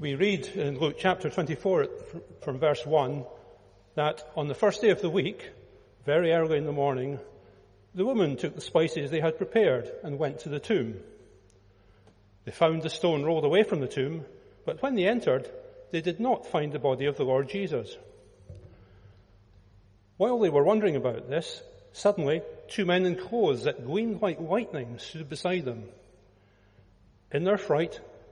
We read in Luke chapter 24 from verse 1 that on the first day of the week, very early in the morning, the woman took the spices they had prepared and went to the tomb. They found the stone rolled away from the tomb, but when they entered, they did not find the body of the Lord Jesus. While they were wondering about this, suddenly two men in clothes that gleamed like lightning stood beside them. In their fright,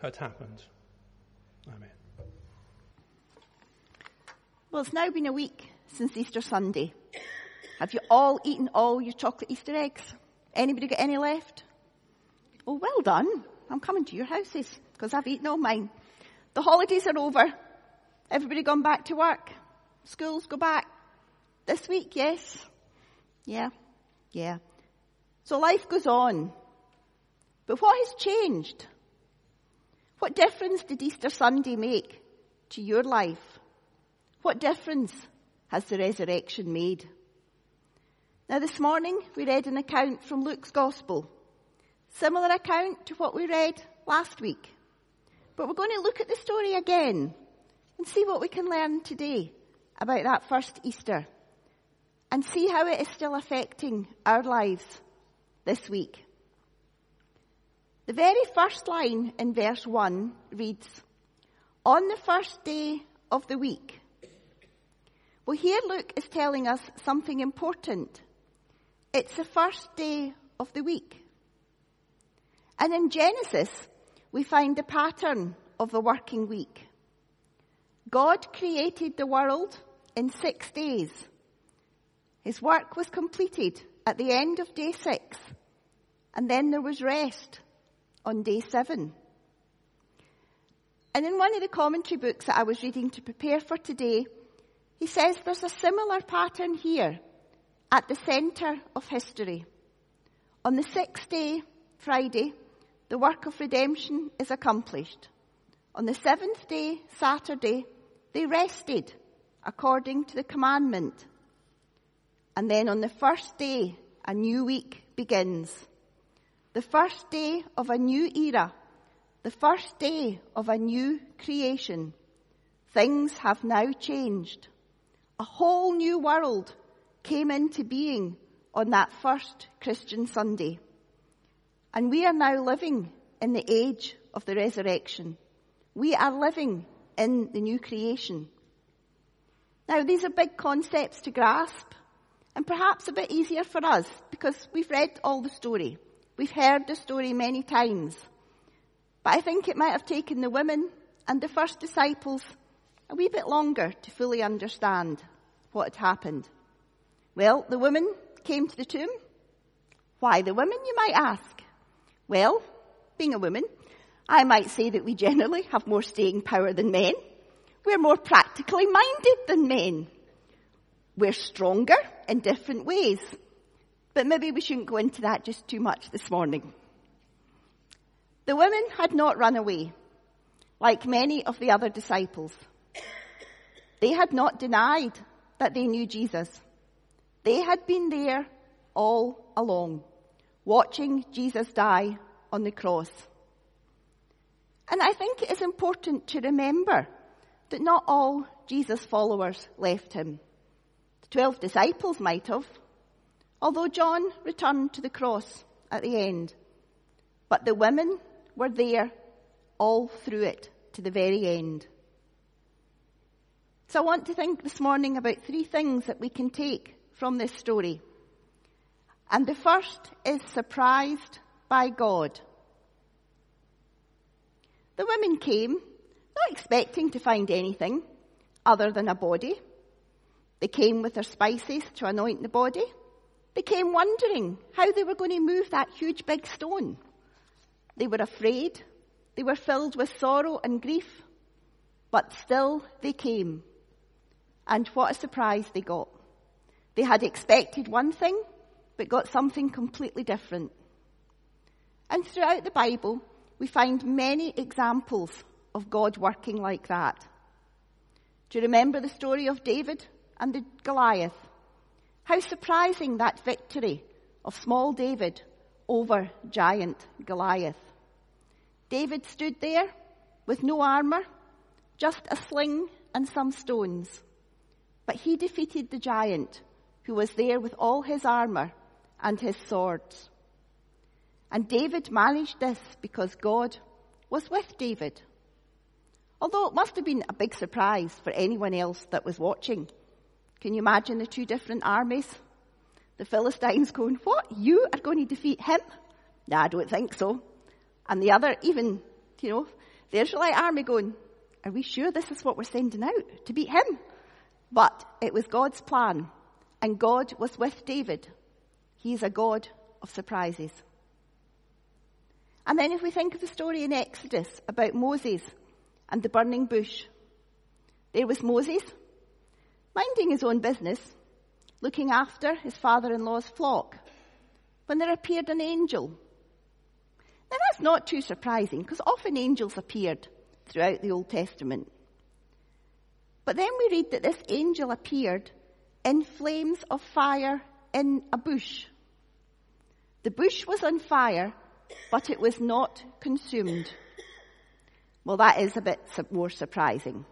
had happened. Amen. Well, it's now been a week since Easter Sunday. Have you all eaten all your chocolate Easter eggs? Anybody got any left? Oh, well done. I'm coming to your houses because I've eaten all mine. The holidays are over. Everybody gone back to work. Schools go back. This week, yes. Yeah. Yeah. So life goes on. But what has changed? What difference did Easter Sunday make to your life? What difference has the resurrection made? Now this morning we read an account from Luke's Gospel. Similar account to what we read last week. But we're going to look at the story again and see what we can learn today about that first Easter and see how it is still affecting our lives this week. The very first line in verse 1 reads, On the first day of the week. Well, here Luke is telling us something important. It's the first day of the week. And in Genesis, we find the pattern of the working week. God created the world in six days. His work was completed at the end of day six, and then there was rest on day seven. And in one of the commentary books that I was reading to prepare for today, he says there's a similar pattern here at the centre of history. On the sixth day, Friday, the work of redemption is accomplished. On the seventh day, Saturday, they rested according to the commandment. And then on the first day, a new week begins the first day of a new era, the first day of a new creation. Things have now changed. A whole new world came into being on that first Christian Sunday. And we are now living in the age of the resurrection. We are living in the new creation. Now these are big concepts to grasp and perhaps a bit easier for us because we've read all the story. We've heard the story many times. But I think it might have taken the women and the first disciples a wee bit longer to fully understand what had happened. Well, the women came to the tomb. Why the women, you might ask? Well, being a woman, I might say that we generally have more staying power than men. We're more practically minded than men. We're stronger in different ways. But maybe we shouldn't go into that just too much this morning. The women had not run away, like many of the other disciples. They had not denied that they knew Jesus. They had been there all along, watching Jesus die on the cross. And I think it is important to remember that not all Jesus' followers left him. The twelve disciples might have, although John returned to the cross at the end. But the women were there all through it to the very end. So I want to think this morning about three things that we can take from this story. And the first is surprised by God. The women came, not expecting to find anything other than a body. They came with their spices to anoint the body. They came wondering how they were going to move that huge big stone. They were afraid. They were filled with sorrow and grief. But still they came. And what a surprise they got. They had expected one thing, but got something completely different. And throughout the Bible, we find many examples of God working like that. Do you remember the story of David and the Goliath? How surprising that victory of small David over giant Goliath. David stood there with no armor, just a sling and some stones. But he defeated the giant who was there with all his armor and his swords. And David managed this because God was with David. Although it must have been a big surprise for anyone else that was watching. Can you imagine the two different armies? The Philistines going, what? You are going to defeat him? No, I don't think so. And the other, even, you know, the Israelite army going, are we sure this is what we're sending out? To beat him? But it was God's plan. And God was with David. He's a God of surprises. And then if we think of the story in Exodus about Moses and the burning bush, there was Moses minding his own business, looking after his father-in-law's flock, when there appeared an angel. Now that's not too surprising because often angels appeared throughout the Old Testament. But then we read that this angel appeared in flames of fire in a bush. The bush was on fire, but it was not consumed. Well, that is a bit more surprising.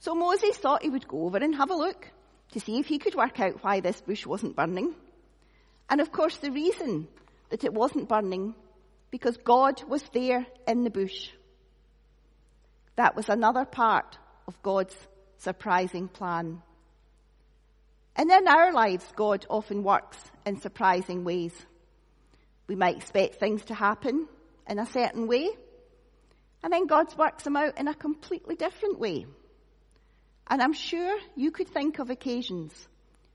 So Moses thought he would go over and have a look to see if he could work out why this bush wasn't burning. And of course, the reason that it wasn't burning because God was there in the bush. That was another part of God's surprising plan. And in our lives, God often works in surprising ways. We might expect things to happen in a certain way, and then God works them out in a completely different way. And I'm sure you could think of occasions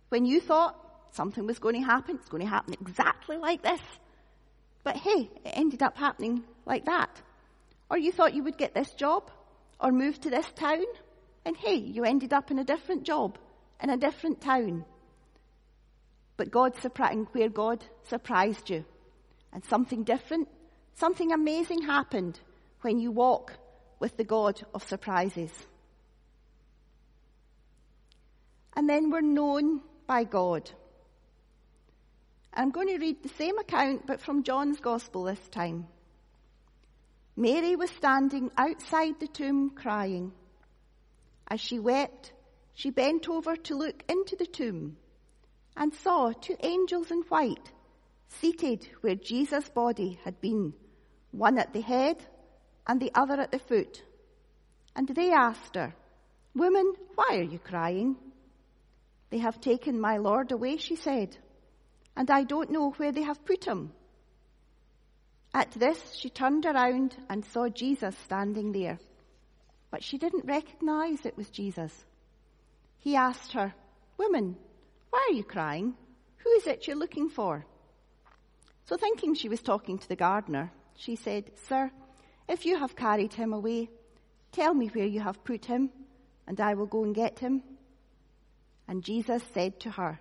when you thought something was going to happen, it's going to happen exactly like this. But hey, it ended up happening like that. Or you thought you would get this job or move to this town, and hey, you ended up in a different job in a different town. But God surprised, where God surprised you. And something different, something amazing happened when you walk with the God of surprises. And then we're known by God. I'm going to read the same account, but from John's Gospel this time. Mary was standing outside the tomb crying. As she wept, she bent over to look into the tomb and saw two angels in white seated where Jesus' body had been, one at the head and the other at the foot. And they asked her, Woman, why are you crying? They have taken my Lord away, she said, and I don't know where they have put him. At this, she turned around and saw Jesus standing there, but she didn't recognize it was Jesus. He asked her, Woman, why are you crying? Who is it you're looking for? So thinking she was talking to the gardener, she said, Sir, if you have carried him away, tell me where you have put him, and I will go and get him. And Jesus said to her,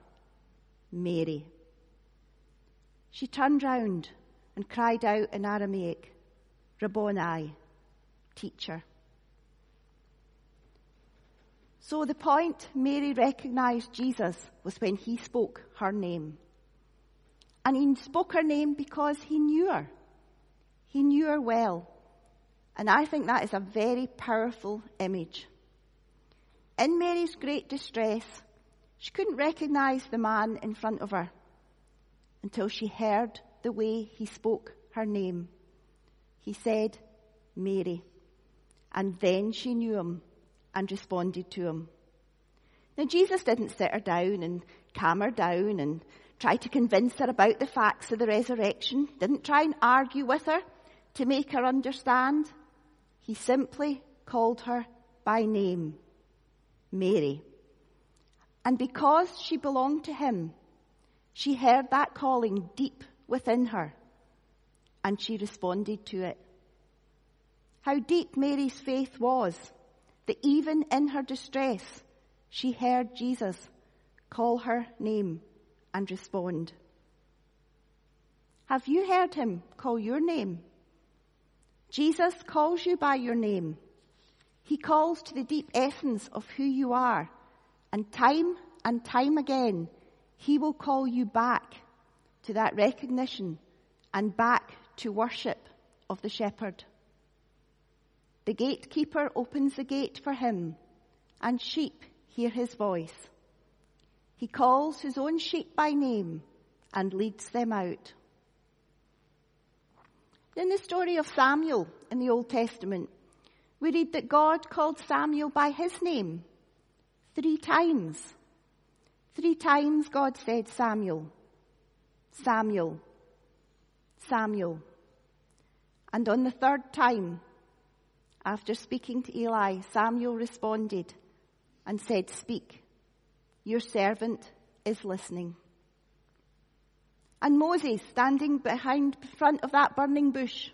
Mary. She turned round and cried out in Aramaic, Rabboni, teacher. So the point Mary recognized Jesus was when he spoke her name. And he spoke her name because he knew her. He knew her well. And I think that is a very powerful image. In Mary's great distress, she couldn't recognize the man in front of her until she heard the way he spoke her name. He said, Mary. And then she knew him and responded to him. Now, Jesus didn't sit her down and calm her down and try to convince her about the facts of the resurrection, didn't try and argue with her to make her understand. He simply called her by name, Mary. And because she belonged to him, she heard that calling deep within her and she responded to it. How deep Mary's faith was that even in her distress, she heard Jesus call her name and respond. Have you heard him call your name? Jesus calls you by your name. He calls to the deep essence of who you are. And time and time again, he will call you back to that recognition and back to worship of the shepherd. The gatekeeper opens the gate for him, and sheep hear his voice. He calls his own sheep by name and leads them out. In the story of Samuel in the Old Testament, we read that God called Samuel by his name three times. Three times God said, Samuel, Samuel, Samuel. And on the third time, after speaking to Eli, Samuel responded and said, Speak, your servant is listening. And Moses, standing behind front of that burning bush,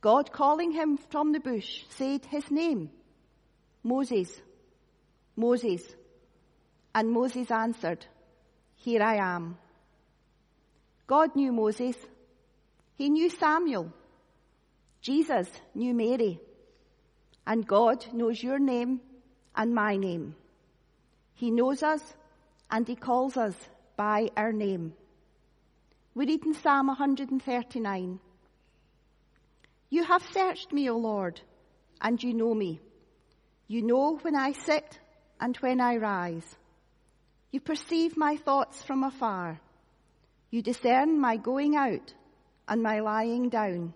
God calling him from the bush, said his name, Moses, Moses. And Moses answered, Here I am. God knew Moses. He knew Samuel. Jesus knew Mary. And God knows your name and my name. He knows us and He calls us by our name. We read in Psalm 139 You have searched me, O Lord, and you know me. You know when I sit and when I rise. You perceive my thoughts from afar. You discern my going out and my lying down.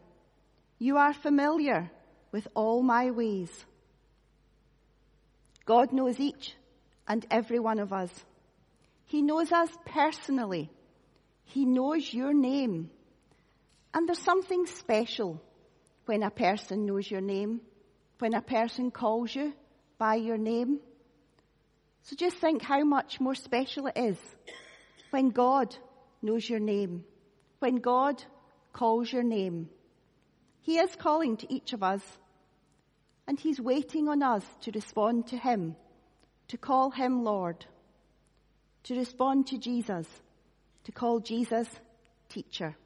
You are familiar with all my ways. God knows each and every one of us. He knows us personally. He knows your name. And there's something special when a person knows your name, when a person calls you by your name. So just think how much more special it is when God knows your name, when God calls your name. He is calling to each of us and He's waiting on us to respond to Him, to call Him Lord, to respond to Jesus, to call Jesus teacher.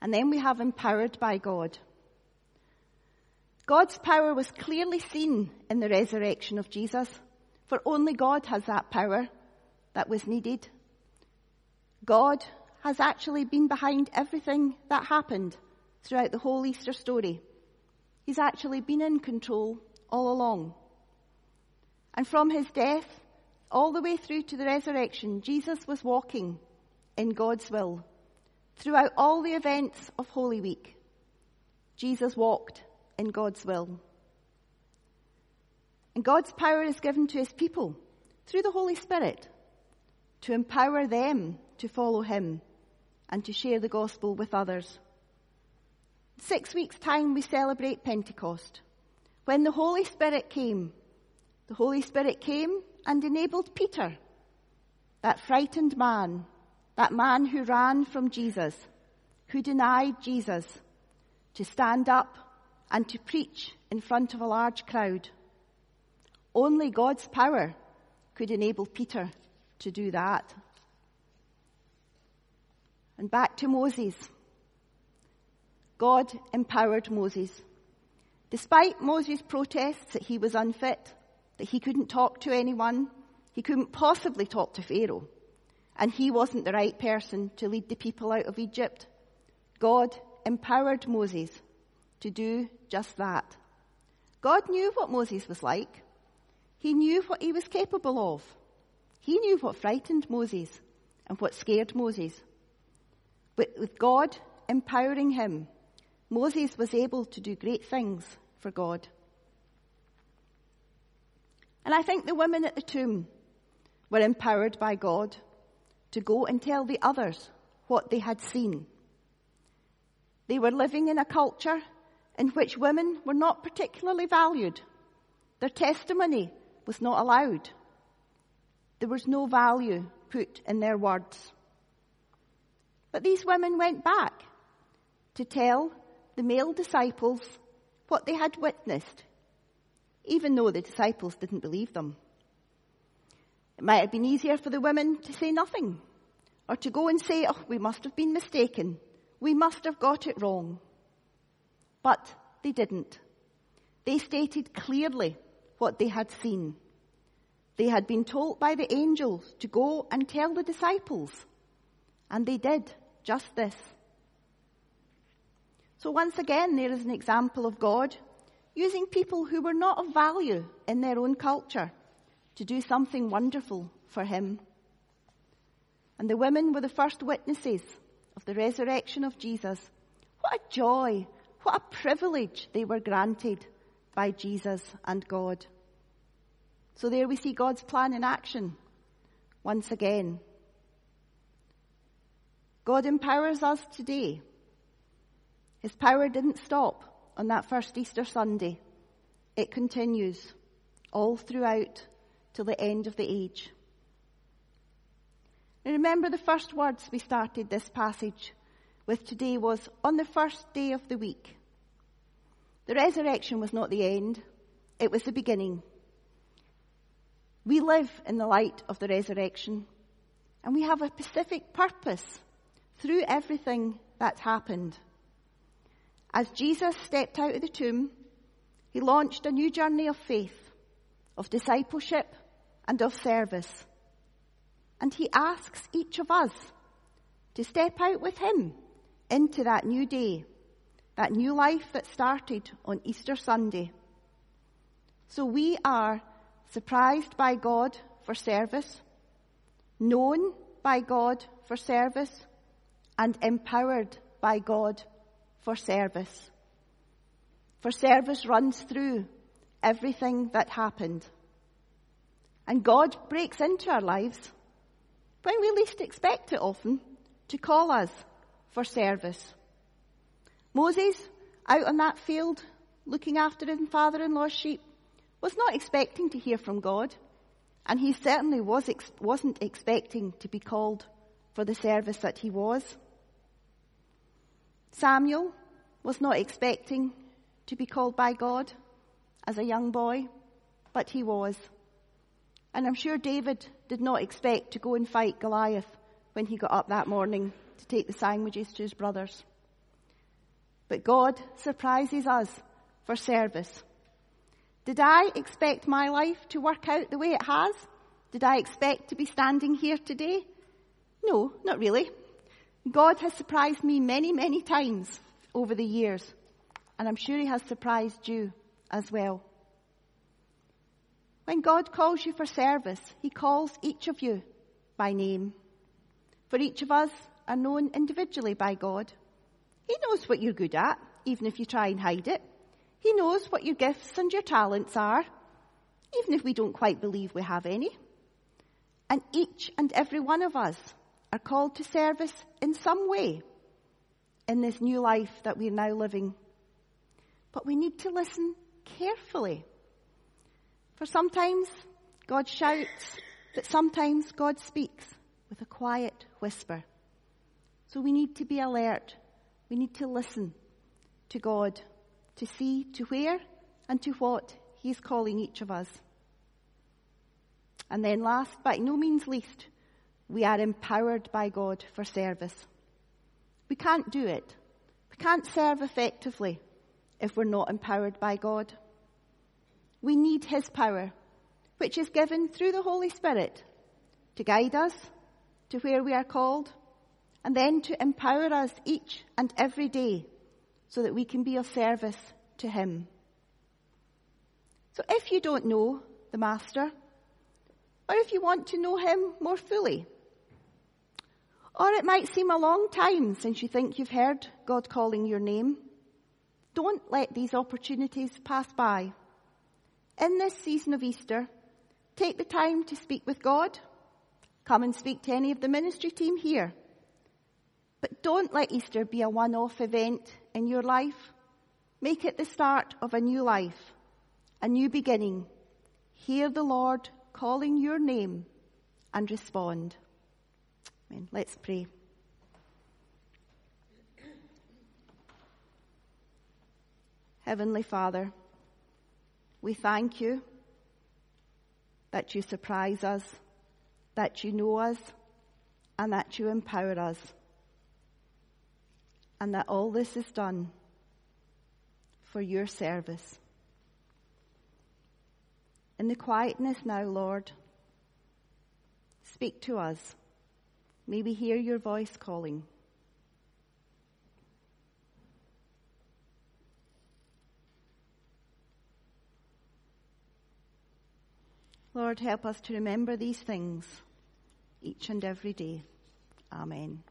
And then we have empowered by God. God's power was clearly seen in the resurrection of Jesus, for only God has that power that was needed. God has actually been behind everything that happened throughout the whole Easter story. He's actually been in control all along. And from his death all the way through to the resurrection, Jesus was walking in God's will. Throughout all the events of Holy Week, Jesus walked in God's will. And God's power is given to his people through the Holy Spirit to empower them to follow him and to share the gospel with others six weeks' time, we celebrate Pentecost. When the Holy Spirit came, the Holy Spirit came and enabled Peter, that frightened man, that man who ran from Jesus, who denied Jesus, to stand up and to preach in front of a large crowd. Only God's power could enable Peter to do that. And back to Moses. God empowered Moses. Despite Moses' protests that he was unfit, that he couldn't talk to anyone, he couldn't possibly talk to Pharaoh, and he wasn't the right person to lead the people out of Egypt, God empowered Moses to do just that. God knew what Moses was like. He knew what he was capable of. He knew what frightened Moses and what scared Moses. But with God empowering him, Moses was able to do great things for God. And I think the women at the tomb were empowered by God to go and tell the others what they had seen. They were living in a culture in which women were not particularly valued. Their testimony was not allowed. There was no value put in their words. But these women went back to tell the male disciples what they had witnessed, even though the disciples didn't believe them. It might have been easier for the women to say nothing, or to go and say, oh, we must have been mistaken. We must have got it wrong. But they didn't. They stated clearly what they had seen. They had been told by the angels to go and tell the disciples. And they did just this. So once again, there is an example of God using people who were not of value in their own culture to do something wonderful for Him. And the women were the first witnesses of the resurrection of Jesus. What a joy, what a privilege they were granted by Jesus and God. So there we see God's plan in action once again. God empowers us today his power didn't stop on that first Easter Sunday. It continues all throughout till the end of the age. And remember the first words we started this passage with today was on the first day of the week. The resurrection was not the end, it was the beginning. We live in the light of the resurrection and we have a specific purpose through everything that's happened. As Jesus stepped out of the tomb, he launched a new journey of faith, of discipleship, and of service. And he asks each of us to step out with him into that new day, that new life that started on Easter Sunday. So we are surprised by God for service, known by God for service, and empowered by God for service. For service runs through everything that happened. And God breaks into our lives when we least expect it often to call us for service. Moses, out on that field, looking after his father-in-law's sheep, was not expecting to hear from God, and he certainly was ex- wasn't expecting to be called for the service that he was. Samuel was not expecting to be called by God as a young boy, but he was. And I'm sure David did not expect to go and fight Goliath when he got up that morning to take the sandwiches to his brothers. But God surprises us for service. Did I expect my life to work out the way it has? Did I expect to be standing here today? No, not really. God has surprised me many, many times over the years, and I'm sure He has surprised you as well. When God calls you for service, He calls each of you by name. For each of us are known individually by God. He knows what you're good at, even if you try and hide it. He knows what your gifts and your talents are, even if we don't quite believe we have any. And each and every one of us are called to service in some way in this new life that we're now living. But we need to listen carefully. For sometimes God shouts, but sometimes God speaks with a quiet whisper. So we need to be alert. We need to listen to God to see to where and to what He is calling each of us. And then last, but no means least, we are empowered by God for service. We can't do it. We can't serve effectively if we're not empowered by God. We need His power, which is given through the Holy Spirit to guide us to where we are called and then to empower us each and every day so that we can be of service to Him. So if you don't know the Master, or if you want to know Him more fully, or it might seem a long time since you think you've heard God calling your name. Don't let these opportunities pass by. In this season of Easter, take the time to speak with God. Come and speak to any of the ministry team here. But don't let Easter be a one-off event in your life. Make it the start of a new life, a new beginning. Hear the Lord calling your name and respond. Amen. Let's pray. Heavenly Father, we thank you that you surprise us, that you know us, and that you empower us, and that all this is done for your service. In the quietness now, Lord, speak to us. May we hear your voice calling. Lord, help us to remember these things each and every day. Amen.